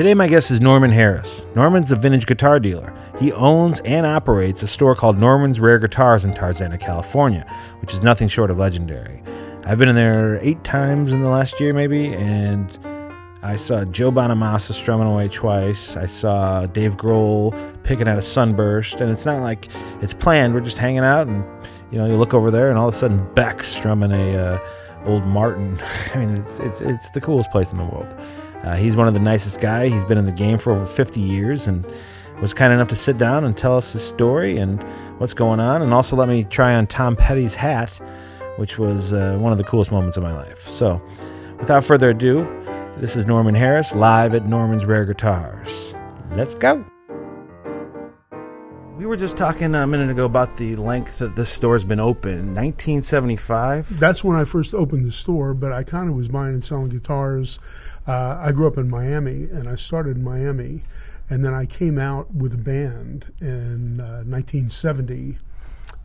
Today, my guest is Norman Harris. Norman's a vintage guitar dealer. He owns and operates a store called Norman's Rare Guitars in Tarzana, California, which is nothing short of legendary. I've been in there eight times in the last year, maybe, and I saw Joe Bonamassa strumming away twice. I saw Dave Grohl picking out a sunburst, and it's not like it's planned. We're just hanging out, and you know, you look over there, and all of a sudden Beck strumming a uh, old Martin. I mean, it's, it's it's the coolest place in the world. Uh, he's one of the nicest guy. He's been in the game for over 50 years, and was kind enough to sit down and tell us his story and what's going on, and also let me try on Tom Petty's hat, which was uh, one of the coolest moments of my life. So, without further ado, this is Norman Harris live at Norman's Rare Guitars. Let's go. We were just talking a minute ago about the length that this store's been open. 1975. That's when I first opened the store, but I kind of was buying and selling guitars. Uh, I grew up in Miami, and I started in Miami, and then I came out with a band in uh, 1970.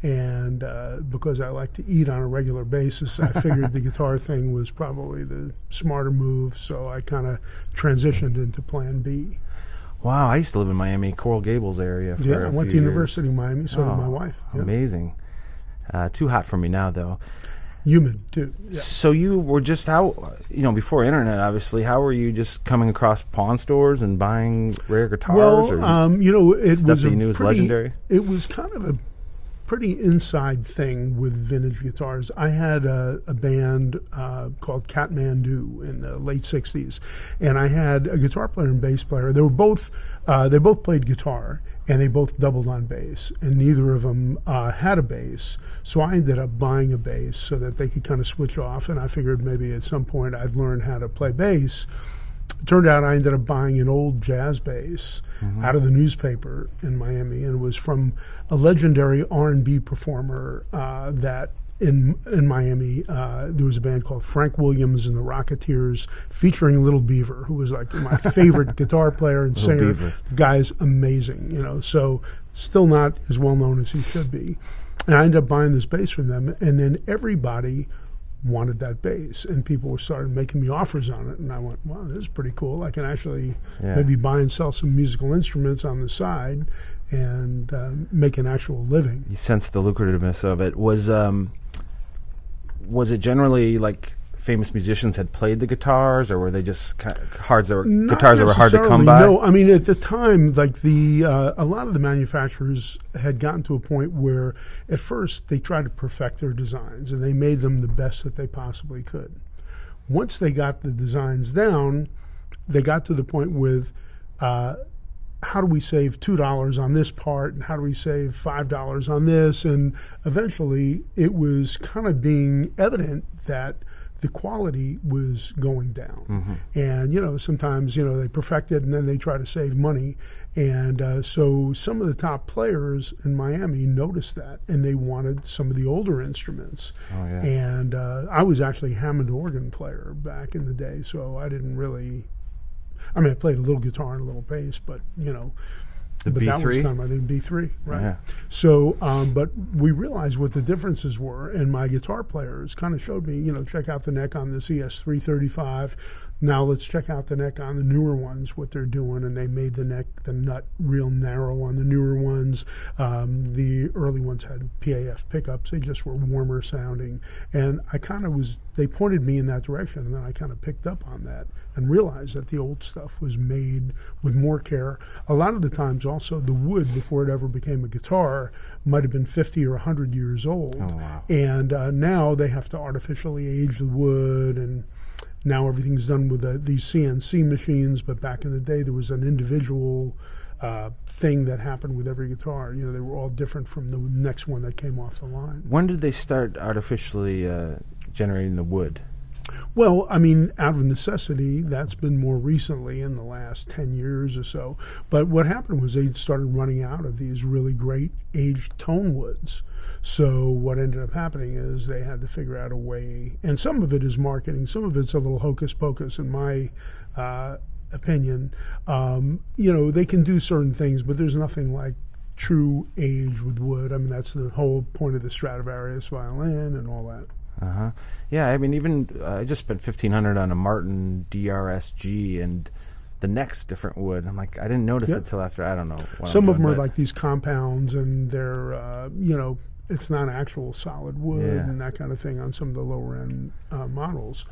And uh, because I like to eat on a regular basis, I figured the guitar thing was probably the smarter move. So I kind of transitioned into Plan B. Wow, I used to live in Miami, Coral Gables area. For Yeah, I went to years. University of Miami. So did my Oh, wife. Amazing. Uh, too hot for me now, though. Humid too. Yeah. So you were just how you know before internet, obviously. How were you just coming across pawn stores and buying rare guitars? Well, or um, you know, it stuff was that a you knew was pretty, legendary? It was kind of a pretty inside thing with vintage guitars. I had a, a band uh, called Kathmandu in the late '60s, and I had a guitar player and bass player. They were both uh, they both played guitar. And they both doubled on bass, and neither of them uh, had a bass. So I ended up buying a bass so that they could kind of switch off. And I figured maybe at some point I'd learn how to play bass it turned out I ended up buying an old jazz bass out of the newspaper in Miami, and it was from a legendary R and B performer uh, that in in Miami uh, there was a band called Frank Williams and the Rocketeers featuring Little Beaver, who was like my favorite guitar player and Little singer. Beaver. The guy's amazing, you know. So still not as well known as he should be. And I ended up buying this bass from them, and then everybody wanted that bass, and people were started making me offers on it, and I went, "Wow, this is pretty cool. I can actually Yeah. maybe buy and sell some musical instruments on the side, and uh, make an actual living." you sensed the lucrativeness of it. Was um, was it generally like famous musicians had played the guitars, or were they just ki cards that were Not guitars that were hard to come by? No, I mean at the time, like the uh, a lot of the manufacturers had gotten to a point where at first they tried to perfect their designs and they made them the best that they possibly could. Once they got the designs down, they got to the point with. Uh, how do we save two dollars on this part and how do we save five dollars on this? And eventually it was kind of being evident that the quality was going down. And you know sometimes you know they perfect it and then they try to save money. And uh, so some of the top players in miami noticed that and they wanted some of the older instruments. Oh, yeah. and uh, i was actually a hammond organ player back in the day so i didn't really I mean, I played a little guitar and a little bass, but you know, The but that was B3? kind of my B three, right? Yeah. So, um, but we realized what the differences were, and my guitar players kind of showed me, you know, check out the neck on this ES three thirty five. Now let's check out the neck on the newer ones, what they're doing, and they made the neck, the nut, real narrow on the newer ones. Um, the early ones had PAF pickups; they just were warmer sounding, and I kind of was. They pointed me in that direction, and then I kind of picked up on that and realized that the old stuff was made with more care. A lot of the times, also the wood before it ever became a guitar might have been 50 or 100 years old, oh, wow. and uh, now they have to artificially age the wood and now everything's done with uh, these CNC machines, but back in the day there was an individual uh, thing that happened with every guitar. You know, they were all different from the next one that came off the line. When did they start artificially uh, generating the wood? Well, I mean, out of necessity, that's been more recently in the last 10 years or so. But what happened was they started running out of these really great aged tone woods. So what ended up happening is they had to figure out a way, and some of it is marketing, some of it's a little hocus pocus in my uh, opinion. Um, you know, they can do certain things, but there's nothing like true age with wood. I mean, that's the whole point of the Stradivarius violin and all that. Uh huh. Yeah, I mean, even uh, I just spent fifteen hundred on a Martin DRSG, and the next different wood. I'm like, I didn't notice Yep. it till after. I don't know. Some I'm of them are like these compounds, and they're uh, you know it's not actual solid wood Yeah. and that kind of thing on some of the lower end uh, models.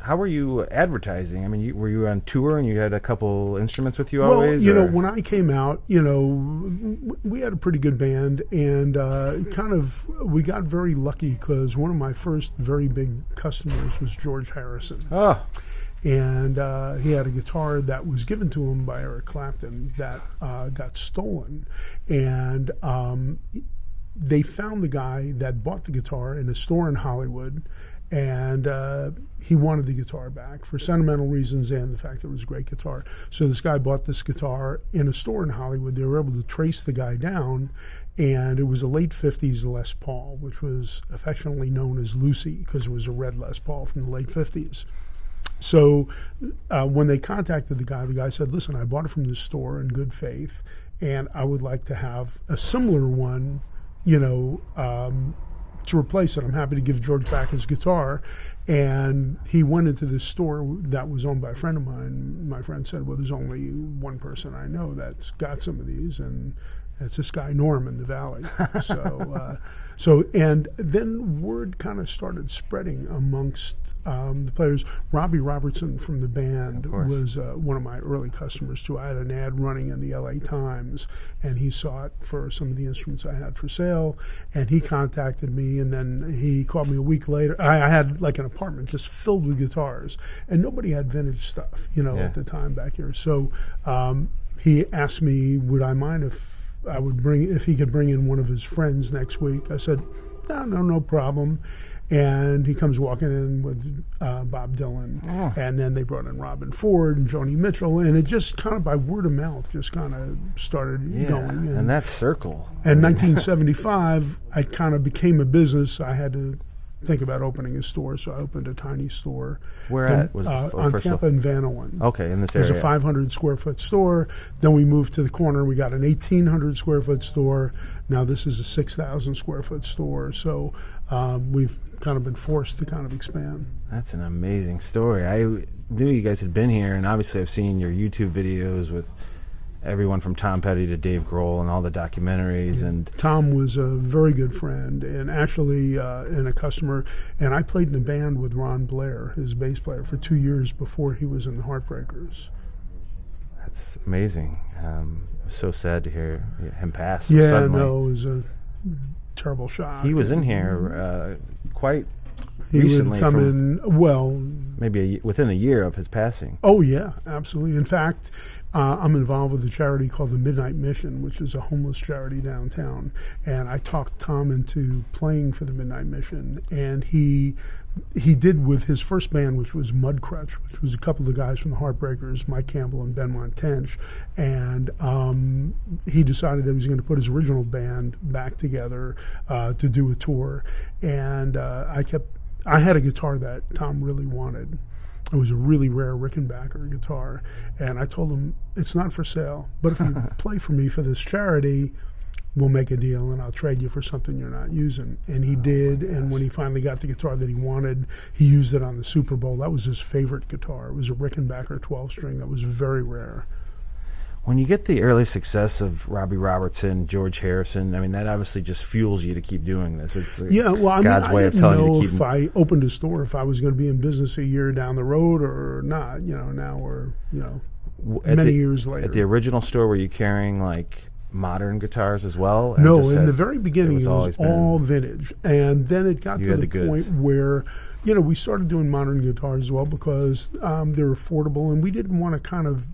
How were you advertising? I mean, you, were you on tour and you had a couple instruments with you well, always? you know, when I came out, you know, we had a pretty good band, and uh, kind of we got very lucky because one of my first very big customers was George Harrison. oh, and uh, he had a guitar that was given to him by Eric Clapton that uh, got stolen, and um, they found the guy that bought the guitar in a store in Hollywood, and uh, he wanted the guitar back for sentimental reasons and the fact that it was a great guitar. So this guy bought this guitar in a store in Hollywood. They were able to trace the guy down. And it was a late 50s Les Paul, which was affectionately known as Lucy because it was a red Les Paul from the late 50s. So uh, when they contacted the guy, the guy said, "Listen, I bought it from this store in good faith, and I would like to have a similar one, you know, um, to replace it. I'm happy to give George back his guitar." And he went into this store that was owned by a friend of mine. My friend said, "Well, there's only one person I know that's got some of these, and that's this guy Norm in the valley." so, uh, so and then word kind of started spreading amongst um, the players. Robbie Robertson from the band was uh, one of my early customers too. I had an ad running in the LA Times, and he saw it for some of the instruments I had for sale, and he contacted me, and then he called me a week later. I, I had like an apartment just filled with guitars, and nobody had vintage stuff, you know, Yeah. at the time back here. So um, he asked me, would I mind if I would bring if he could bring in one of his friends next week. I said, no, no, no problem. And he comes walking in with uh, Bob Dylan, Oh. and then they brought in Robben Ford and Joni Mitchell, and it just kind of by word of mouth just kind of started yeah. going. And that circle. And 1975, I kind of became a business. I had to think about opening a store, so I opened a tiny store. Where And, at? Was uh, on Tampa and Vanowen. Okay, in this It was a 500 square foot store. Then we moved to the corner. We got an 1,800 square foot store. Now this is a 6,000 square foot store. So um, we've kind of been forced to kind of expand. That's an amazing story. I knew you guys had been here, and obviously I've seen your YouTube videos with everyone from Tom Petty to Dave Grohl and all the documentaries. And Tom was a very good friend and actually uh, and a customer. And I played in a band with Ron Blair, his bass player, for two years before he was in the Heartbreakers. that's amazing. Um, was so sad to hear him pass. Yeah, suddenly. no, it was a terrible shock. He was in here uh, quite He recently would come in well. maybe a, within a year of his passing. Oh yeah, absolutely. In fact, uh, I'm involved with a charity called the Midnight Mission, which is a homeless charity downtown. And I talked Tom into playing for the Midnight Mission, and he he did with his first band, which was Mudcrutch, which was a couple of the guys from the Heartbreakers, Mike Campbell and Benmont Tench. And um, he decided that he was going to put his original band back together uh, to do a tour. And uh, I kept I had a guitar that Tom really wanted. It was a really rare Rickenbacker guitar, and I told him it's not for sale. But if you play for me for this charity, we'll make a deal, and I'll trade you for something you're not using. And he oh did. And when he finally got the guitar that he wanted, he used it on the Super Bowl. That was his favorite guitar. It was a Rickenbacker 12 string that was very rare. When you get the early success of Robbie Robertson, George Harrison, I mean that obviously just fuels you to keep doing this. It's uh, Yeah, well, I God's mean, way I of didn't telling know you to keep. if I opened a store if I was going to be in business a year down the road or not. You know, now we're you know at many the, years later. At the original store, were you carrying like modern guitars as well? No, in had- the very beginning, was it was all vintage, and then it got to the, the point where, you know, we started doing modern guitars as well because um, they're affordable, and we didn't want to kind of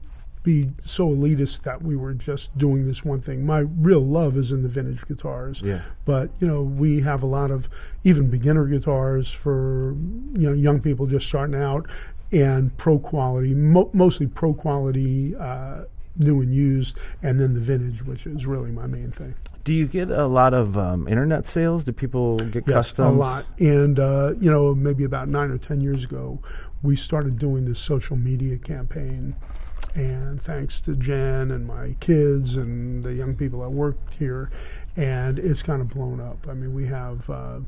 be so elitist that we were just doing this one thing. My real love is in the vintage guitars, Yeah. but you know, we have a lot of even beginner guitars for you know young people just starting out, and pro quality, mo- mostly pro quality. Uh, New and used, and then the vintage, which is really my main thing. Do you get a lot of um, internet sales? Do people get Yes, customs? a lot. And uh, you know, maybe about nine or ten years ago, we started doing this social media campaign. And thanks to Jen and my kids and the young people that worked here, and it's kind of blown up. I mean, we have uh,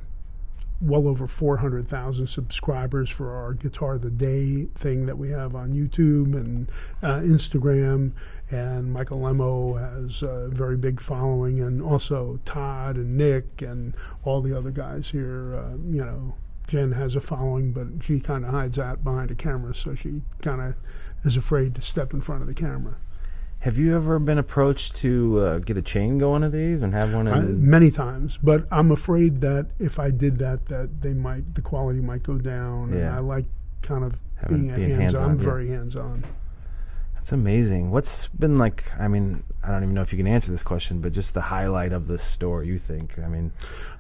well over 400,000 subscribers for our Guitar of the Day thing that we have on YouTube and uh, Instagram. And Michael Lemmo has a very big following, and also Todd and Nick and all the other guys here. Uh, you know, Jen has a following, but she kind of hides out behind a camera, so she kind of is afraid to step in front of the camera. Have you ever been approached to uh, get a chain going of these and have one? I, In, many times, but I'm afraid that if I did that, that they might the quality might go down. And Yeah. I like kind of Having- being, a being hands-on. hands-on, I'm yeah. very hands-on. that's amazing. What's been like? I mean, I don't even know if you can answer this question, but just the highlight of the store. You think? I mean,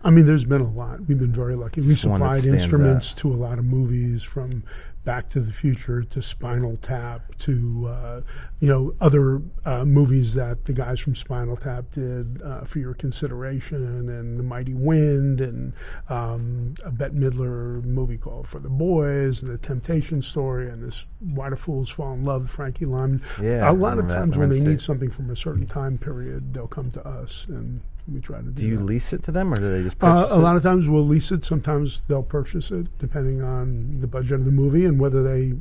I mean, there's been a lot. We've been very lucky. We Just one that supplied instruments to a lot of movies, from Back to the Future to Spinal Tap to uh, you know other uh, movies that the guys from Spinal Tap did uh, for your consideration, and The Mighty Wind, and um, a Bette Midler movie called For the Boys, and the Temptation Story, and this Why Do Fools Fall in Love, Frankie Lymon. Yeah, a lot of times when they need something from a certain time period, they'll come to us, and we try to do. do you that. lease it to them, or do they just Uh, a lot of times we'll lease it. Sometimes they'll purchase it, depending on the budget of the movie and whether they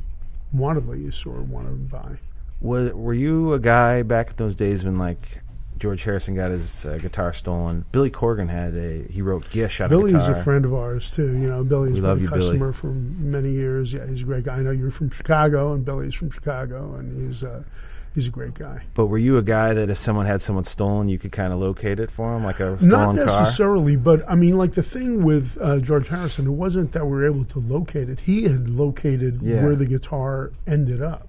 want to lease or want to buy. Was, were you a guy back in those days when like George Harrison got his uh, guitar stolen? Billy Corgan had a he wrote Gish out Billy's of guitar. a friend of ours too. You know, Billy's We been a you, Billy. customer for many years. Yeah, he's a great guy. I know you're from Chicago, and Billy's from Chicago, and he's uh, he's a great guy. But were you a guy that if someone had someone stolen, you could kind of locate it for him, like a stolen car? Not necessarily, but I mean, like the thing with uh, George Harrison, it wasn't that we were able to locate it. He had located Yeah. where the guitar ended up,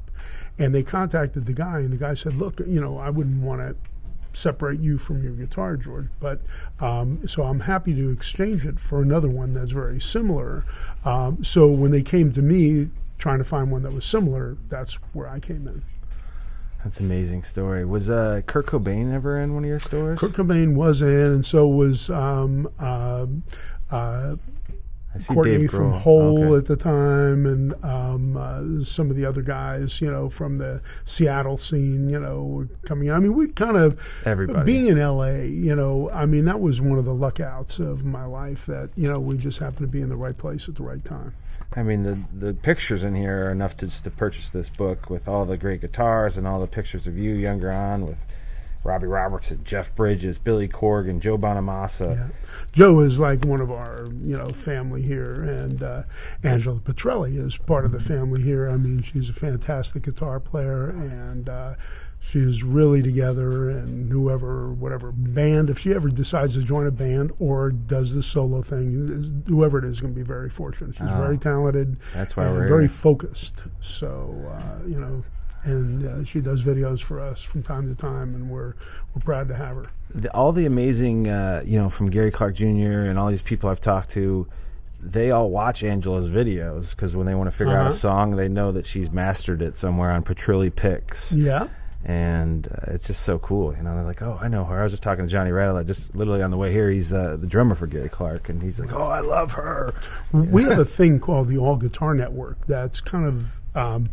and they contacted the guy, and the guy said, "Look, you know, I wouldn't want to." Separate you from your guitar, George. But um, so I'm happy to exchange it for another one that's very similar. Um, so when they came to me trying to find one that was similar, that's where I came in. That's an amazing story. Was uh, Kurt Cobain ever in one of your stores? Kurt Cobain was in, and so was um, um uh, Courtney Dave from Grohl. Hole Okay. at the time, and um, uh, some of the other guys, you know, from the Seattle scene, you know, were coming. I mean, we kind of Everybody. being in LA, you know, I mean, that was one of the luck outs of my life that you know we just happened to be in the right place at the right time. I mean, the the pictures in here are enough to just to purchase this book with all the great guitars and all the pictures of you younger on with Robbie Robertson, Jeff Bridges, Billy Corgan, Joe Bonamassa. Yeah. Joe is like one of our, you know, family here, and uh, Angela Petrilli is part of the family here. I mean, she's a fantastic guitar player, and uh, she's really together. And whoever, whatever band, if she ever decides to join a band or does the solo thing, whoever it is, is going to be very fortunate. She's Oh. very talented, That's why and we're very here. focused. So, uh, you know. And uh, she does videos for us from time to time, and we're we're proud to have her. the, all the amazing, uh, you know, from Gary Clark Jr. and all these people I've talked to, they all watch Angela's videos because when they want to figure out a Uh-huh. song, they know that she's mastered it somewhere on Petrilli Picks. Yeah. And uh, it's just so cool. You know, they're like, oh, I know her. I was just talking to Johnny Radelat, just literally on the way here. He's uh, the drummer for Gary Clark, and he's like, oh, I love her. we have a thing called the All Guitar Network that's kind of um,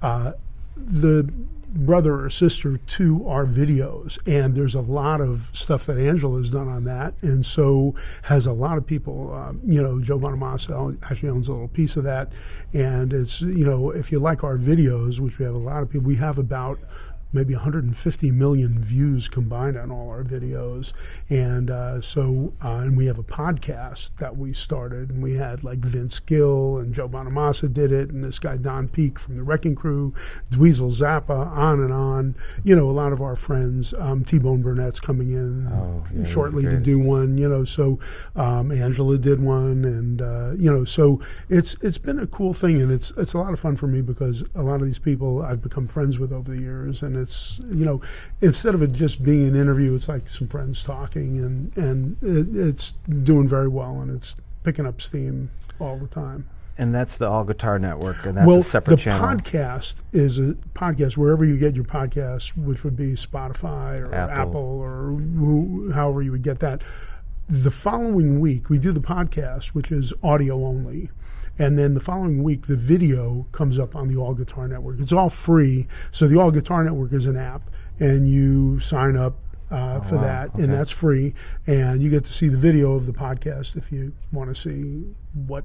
uh, the brother or sister to our videos, and there's a lot of stuff that Angela has done on that, and so has a lot of people. Um, you know, Joe Bonamassa actually owns a little piece of that, and it's you know if you like our videos, which we have a lot of people, we have about maybe 150 million views combined on all our videos. And uh, so, uh, and we have a podcast that we started, and we had like Vince Gill and Joe Bonamassa did it, and this guy Don Peake from the Wrecking Crew, Dweezil Zappa, on and on. You know, a lot of our friends. Um, T Bone Burnett's coming in Oh, yeah, shortly to do one. You know, so um, Angela did one, and uh, you know, so it's it's been a cool thing, and it's it's a lot of fun for me because a lot of these people I've become friends with over the years, and it's you know, instead of it just being an interview, it's like some friends talking, and and it, it's doing very well, and it's picking up steam all the time. And that's the All Guitar Network, and that's well, a separate the channel. podcast is a podcast wherever you get your podcast, which would be Spotify or Apple. Apple, or who, however you would get that. The following week, we do the podcast, which is audio only. And then the following week, the video comes up on the All Guitar Network. It's all free. So the All Guitar Network is an app, and you sign up uh, for wow. that, Okay. and that's free. And you get to see the video of the podcast if you want to see what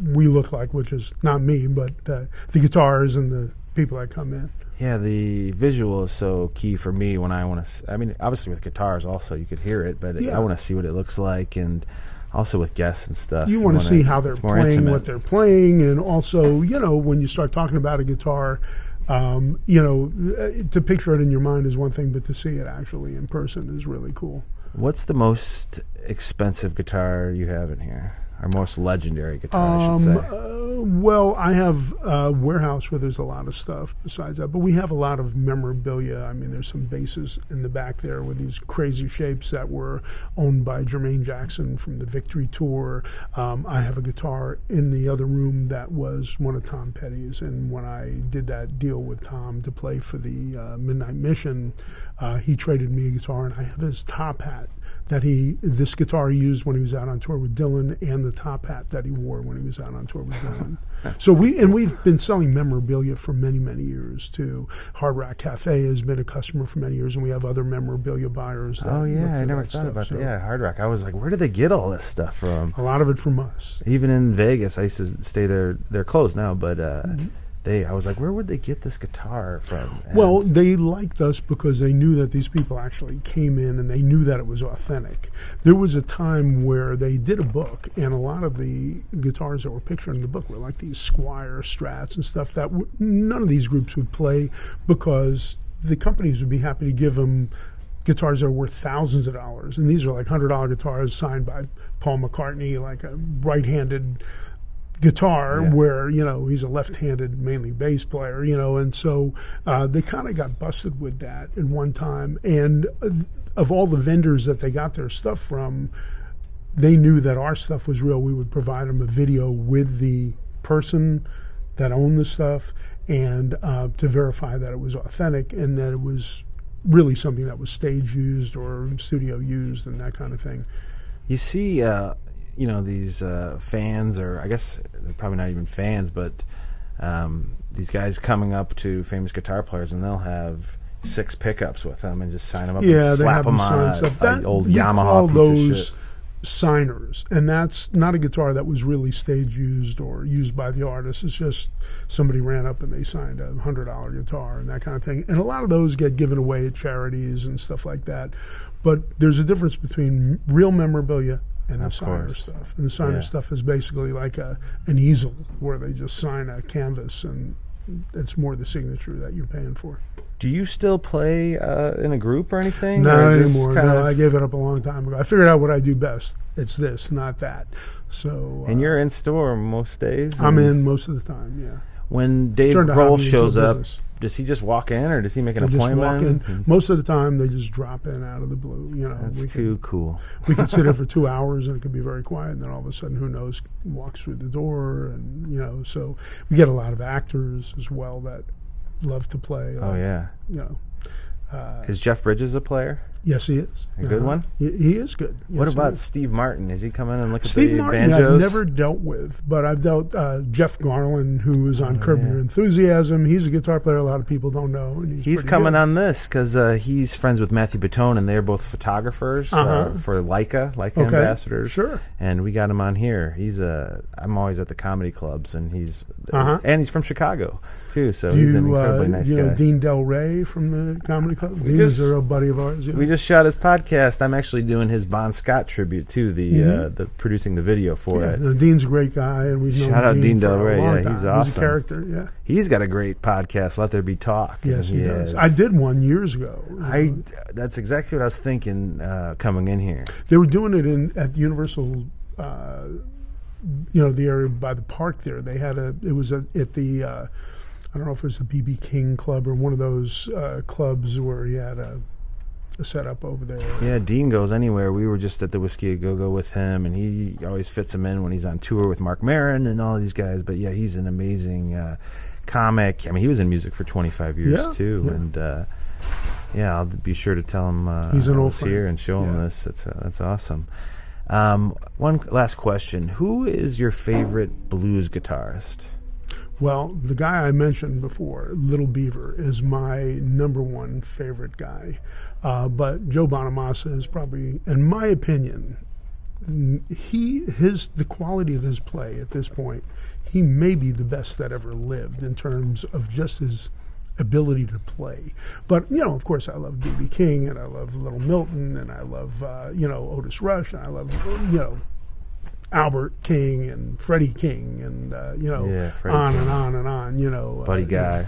we look like, which is not me, but uh, the guitars and the people that come in. Yeah, the visual is so key for me when I want to. I mean, obviously with guitars, also you could hear it, but Yeah. I want to see what it looks like, and also with guests and stuff. You want to see how they're playing, intimate. what they're playing, and also, you know, when you start talking about a guitar, um, you know, to picture it in your mind is one thing, but to see it actually in person is really cool. What's the most expensive guitar you have in here? Or most legendary guitar, I Um, should say. uh, well, I have a warehouse where there's a lot of stuff besides that, but we have a lot of memorabilia. I mean, there's some bases in the back there with these crazy shapes that were owned by Jermaine Jackson from the Victory Tour. Um, I have a guitar in the other room that was one of Tom Petty's, and when I did that deal with Tom to play for the uh, Midnight Mission, uh, he traded me a guitar, and I have his top hat that he this guitar he used when he was out on tour with Dylan and the top hat that he wore when he was out on tour with Dylan. so we and we've been selling memorabilia for many many years too. Hard Rock Cafe has been a customer for many years, and we have other memorabilia buyers. That Oh yeah, I never thought stuff. about So that. Yeah, Hard Rock. I was like, where do they get all this stuff from? A lot of it from us. Even in Vegas, I used to stay there. They're closed now, but uh, Mm-hmm. They. I was like, where would they get this guitar from? And Well, they liked us because they knew that these people actually came in and they knew that it was authentic. There was a time where they did a book, and a lot of the guitars that were pictured in the book were like these Squier Strats and stuff that w- none of these groups would play because the companies would be happy to give them guitars that are worth thousands of dollars. And these are like $100 guitars signed by Paul McCartney, like a right handed guitar Yeah. where you know he's a left-handed mainly bass player you know and so uh, they kind of got busted with that at one time. And of all the vendors that they got their stuff from they knew that our stuff was real. We would provide them a video with the person that owned the stuff and uh, to verify that it was authentic and that it was really something that was stage used or studio used and that kind of thing. You see, uh, you know, these uh, fans, or I guess they're probably not even fans, but um, these guys coming up to famous guitar players, and they'll have six pickups with them and just sign them up. Yeah, and they slap have them on stuff. That, old Yamaha call those signers, and that's not a guitar that was really stage used or used by the artist. It's just somebody ran up and they signed a hundred dollar guitar and that kind of thing. And a lot of those get given away at charities and stuff like that. But there's a difference between real memorabilia and the Of signer course. stuff. And the signer Yeah. stuff is basically like a an easel where they just sign a canvas and it's more the signature that you're paying for. Do you still play uh, in a group or anything? Not or anymore. No, I gave it up a long time ago. I figured out what I do best. It's this, not that. So and uh, you're in store most days. I'm in most of the time. Yeah. When Dave Turned Grohl shows up. business. Does he just walk in, or does he make an They just walk appointment? in. Most of the time, they just drop in out of the blue. You know, That's too cool. we can sit here for two hours and it could be very quiet, and then all of a sudden, who knows, walks through the door, and you know, so we get a lot of actors as well that love to play. Oh like, yeah. You know, uh, Is Jeff Bridges a player? Yes, he is A good Uh-huh. one? He, he is good. what Yes, he about. Steve Martin? Is he coming in and look at Steve the Martin, banjos? I've never dealt with, but I've dealt uh, Jeff Garlin, who is on Oh, Curb yeah. Your Enthusiasm. He's a guitar player a lot of people don't know. And he's He's coming good. on this because uh, he's friends with Matthew Batone, and they're both photographers uh, Uh-huh. for Leica, Leica Okay, ambassadors. sure. And we got him on here. He's a. I'm always at the comedy clubs, and he's Uh-huh. and he's from Chicago too. So Do he's an you, incredibly uh, nice you know guy. Dean Delray from the Comedy Club? He's a real buddy of ours. you know. We just shot his podcast. I'm actually doing his Bon Scott tribute too. The uh, the producing the video for Mm-hmm. yeah, it. no, Dean's a great guy, and known Shout out Dean, Dean Del a Rey, yeah, time. he's He's awesome. a character, yeah. He's got a great podcast. Let there be talk. Yes, he is- does. I did one years ago. I. That's exactly what I was thinking uh, coming in here. They were doing it in at Universal, uh, you know, the area by the park there. They had a. It was a, at the. Uh, I don't know if it was the BB King Club or one of those uh, clubs where he had a, a setup over there. Yeah, Dean goes anywhere. We were just at the Whisky a Go Go with him, and he always fits him in when he's on tour with Marc Maron and all these guys. But yeah, he's an amazing uh, comic. I mean, he was in music for 25 years Yeah, too, yeah. and uh, yeah, I'll be sure to tell him uh, He's an old friend. here and show him Yeah. this. That's uh, that's awesome. Um, one last question: Who is your favorite blues guitarist? Well, the guy I mentioned before, Little Beaver, is my number one favorite guy. Uh, but Joe Bonamassa is probably, in my opinion, he his the quality of his play at this point, he may be the best that ever lived in terms of just his ability to play. But you know, of course, I love BB King and I love Little Milton and I love uh, you know Otis Rush and I love you know Albert King and Freddie King and uh, you know Yeah, on King. and on and on. You know, Buddy uh, you know, Guy.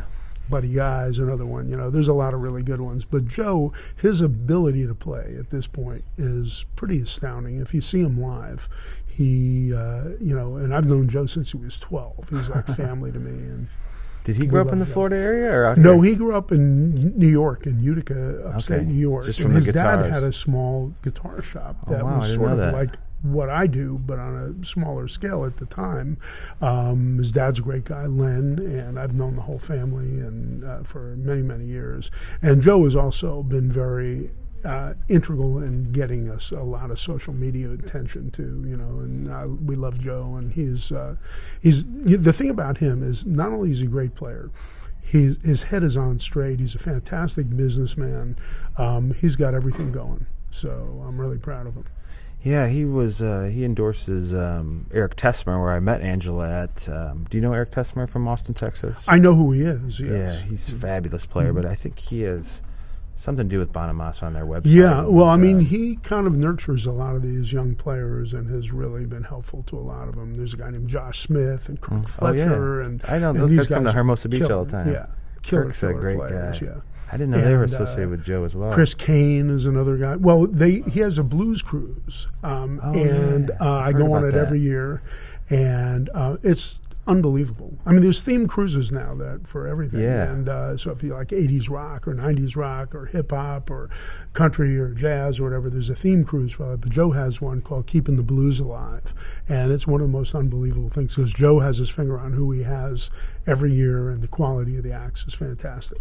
Buddy Guy is another one. You know, there's a lot of really good ones. But Joe, his ability to play at this point is pretty astounding. If you see him live, he, uh, you know, and I've known Joe since he was 12. He's like family to me. And Did he grow up in the Joe. Florida area or out no, here? he grew up in New York, in Utica, upstate Okay. New York. Just and his dad had a small guitar shop Oh, that wow, was sort of that. like what I do, but on a smaller scale at the time. Um, his dad's a great guy, Len, and I've known the whole family and uh, for many, many years. And Joe has also been very uh, integral in getting us a lot of social media attention too. You know, and uh, we love Joe, and he's uh, he's the thing about him is not only is he a great player. He, his head is on straight. He's a fantastic businessman. Um, he's got everything going. So I'm really proud of him. Yeah, he was. Uh, he endorses um, Eric Tessmer, where I met Angela at. Um, do you know Eric Tessmer from Austin, Texas? I know who he is. Yes. Yeah, he's a fabulous player, but I think he has something to do with Bonamassa on their website. Yeah, well, I mean, uh, he kind of nurtures a lot of these young players and has really been helpful to a lot of them. There's a guy named Josh Smith and Kirk Oh, yeah. Fletcher, and I know and those guys come to Hermosa Beach all the time. Yeah, killer, Kirk's a great players, guy. Yeah. I didn't know they were and, uh, associated with Joe as well. Chris Cain is another guy. Well, they he has a blues cruise, um, Oh, and yeah. uh, I go on it that. every year, and uh, it's unbelievable. I mean, there's themed cruises now that for everything, Yeah. and uh, so if you like '80s rock or '90s rock or hip hop or country or jazz or whatever, there's a theme cruise for that. But Joe has one called "Keeping the Blues Alive," and it's one of the most unbelievable things because Joe has his finger on who he has every year, and the quality of the acts is fantastic.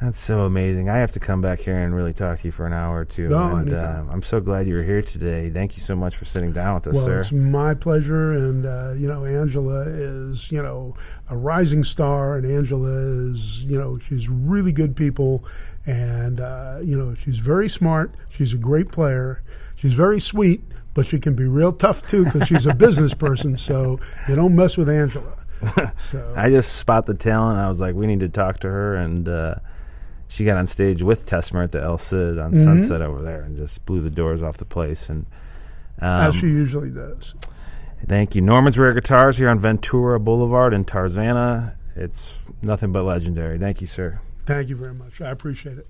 That's so amazing. I have to come back here and really talk to you for an hour or two. No, and uh, I'm so glad you were here today. Thank you so much for sitting down with us, Well, sir. it's my pleasure, and uh, you know, Angela is you know a rising star, and Angela is you know she's really good people, and uh, you know she's very smart. She's a great player. She's very sweet, but she can be real tough too because she's a business person. So you don't mess with Angela. So I just spot the talent. I was like, we need to talk to her, and uh, she got on stage with Tessmer at the El Cid on Mm-hmm. Sunset over there, and just blew the doors off the place. And um, as she usually does. thank you, Norman's Rare Guitars here on Ventura Boulevard in Tarzana. It's nothing but legendary. Thank you, sir. Thank you very much. I appreciate it.